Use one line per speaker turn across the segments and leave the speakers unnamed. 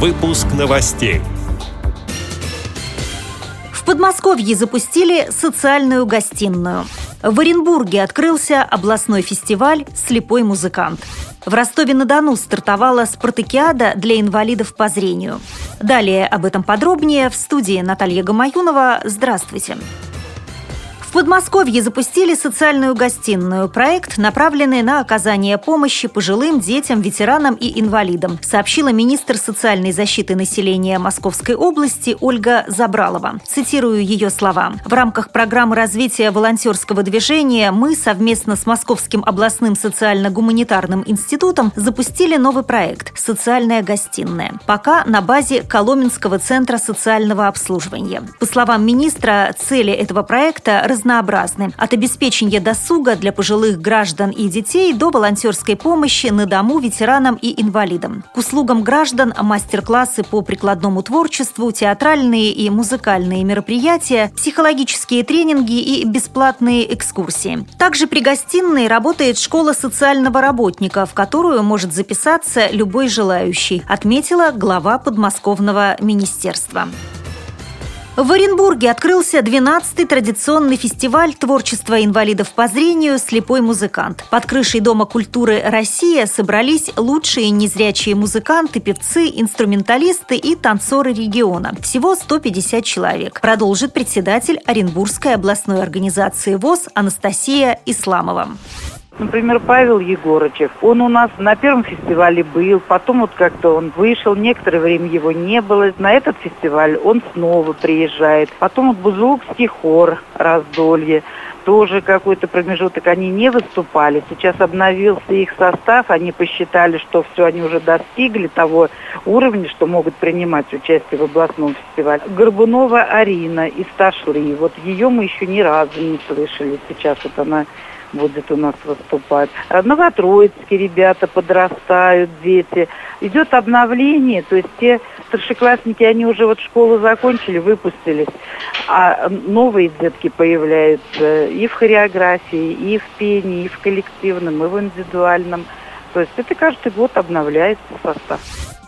Выпуск новостей.
В Подмосковье запустили социальную гостиную. В Оренбурге открылся областной фестиваль «Слепой музыкант». В Ростове-на-Дону стартовала спартакиада для инвалидов по зрению. Далее об этом подробнее в студии Наталья Гамаюнова. Здравствуйте. Здравствуйте. В Подмосковье запустили социальную гостиную. Проект, направленный на оказание помощи пожилым, детям, ветеранам и инвалидам, сообщила министр социальной защиты населения Московской области Ольга Забралова. Цитирую ее слова. В рамках программы развития волонтерского движения мы совместно с Московским областным социально-гуманитарным институтом запустили новый проект «Социальная гостиная». Пока на базе Коломенского центра социального обслуживания. По словам министра, цели этого проекта – разнообразны. От обеспечения досуга для пожилых граждан и детей до волонтерской помощи на дому ветеранам и инвалидам. К услугам граждан мастер-классы по прикладному творчеству, театральные и музыкальные мероприятия, психологические тренинги и бесплатные экскурсии. Также при гостиной работает школа социального работника, в которую может записаться любой желающий, отметила глава подмосковного министерства. В Оренбурге открылся 12-й традиционный фестиваль творчества инвалидов по зрению «Слепой музыкант». Под крышей Дома культуры «Россия» собрались лучшие незрячие музыканты, певцы, инструменталисты и танцоры региона. Всего 150 человек. Продолжит председатель Оренбургской областной организации ВОЗ Анастасия Исламова.
Например, Павел Егорычев. Он у нас на первом фестивале был, потом вот как-то он вышел, некоторое время его не было. На этот фестиваль он снова приезжает. Потом вот Бузулукский хор «Раздолье» тоже какой-то промежуток они не выступали. Сейчас обновился их состав, они посчитали, что все, они уже достигли того уровня, что могут принимать участие в областном фестивале. Горбунова Арина из Ташлы, вот ее мы еще ни разу не слышали. Сейчас вот она будет у нас выступать. Новотроицкие ребята подрастают, дети. Идет обновление, то есть те старшеклассники, они уже вот школу закончили, выпустились, а новые детки появляются и в хореографии, и в пении, и в коллективном, и в индивидуальном. То есть это каждый год обновляется состав.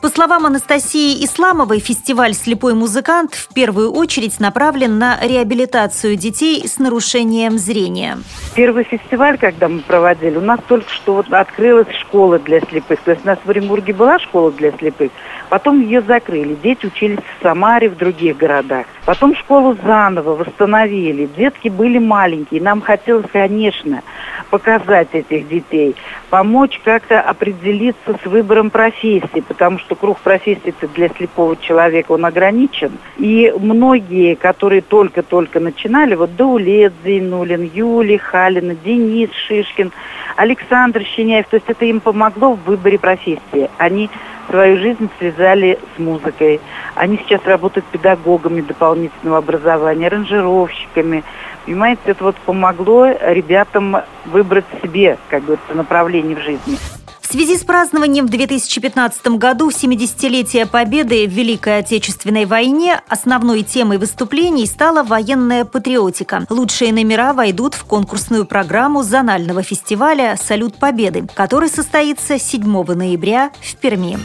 По словам Анастасии Исламовой, фестиваль «Слепой музыкант» в первую очередь направлен на реабилитацию детей с нарушением зрения.
Первый фестиваль, когда мы проводили, у нас только что вот открылась школа для слепых. То есть у нас в Оренбурге была школа для слепых, потом ее закрыли. Дети учились в Самаре, в других городах. Потом школу заново восстановили. Детки были маленькие. Нам хотелось, конечно, показать этих детей, помочь как-то определиться с выбором профессии, потому что круг профессий для слепого человека, он ограничен. И многие, которые только-только начинали, вот Даулет Зейнулин, Юлия Халина, Денис Шишкин, Александр Щеняев, то есть это им помогло в выборе профессии. Они свою жизнь связали с музыкой. Они сейчас работают педагогами дополнительного образования, аранжировщиками, Понимаете, это вот помогло ребятам выбрать себе, как говорится, направление в жизни.
В связи с празднованием в 2015 году 70-летия Победы в Великой Отечественной войне основной темой выступлений стала военная патриотика. Лучшие номера войдут в конкурсную программу зонального фестиваля «Салют Победы», который состоится 7 ноября в Перми.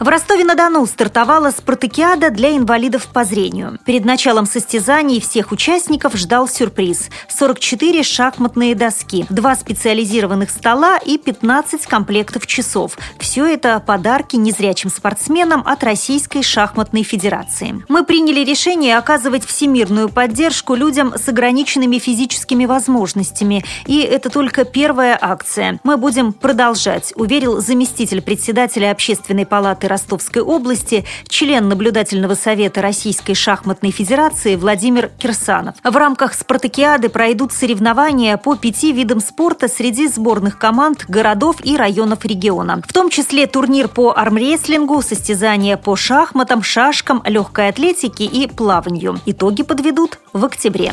В Ростове-на-Дону стартовала спартакиада для инвалидов по зрению. Перед началом состязаний всех участников ждал сюрприз – 44 шахматные доски, два специализированных стола и 15 комплектов часов. Все это подарки незрячим спортсменам от Российской шахматной федерации. Мы приняли решение оказывать всемирную поддержку людям с ограниченными физическими возможностями. И это только первая акция. Мы будем продолжать, уверил заместитель председателя Общественной палаты палаты Ростовской области, член наблюдательного совета Российской шахматной федерации Владимир Кирсанов. В рамках спартакиады пройдут соревнования по пяти видам спорта среди сборных команд городов и районов региона. В том числе турнир по армрестлингу, состязания по шахматам, шашкам, легкой атлетике и плаванию. Итоги подведут в октябре.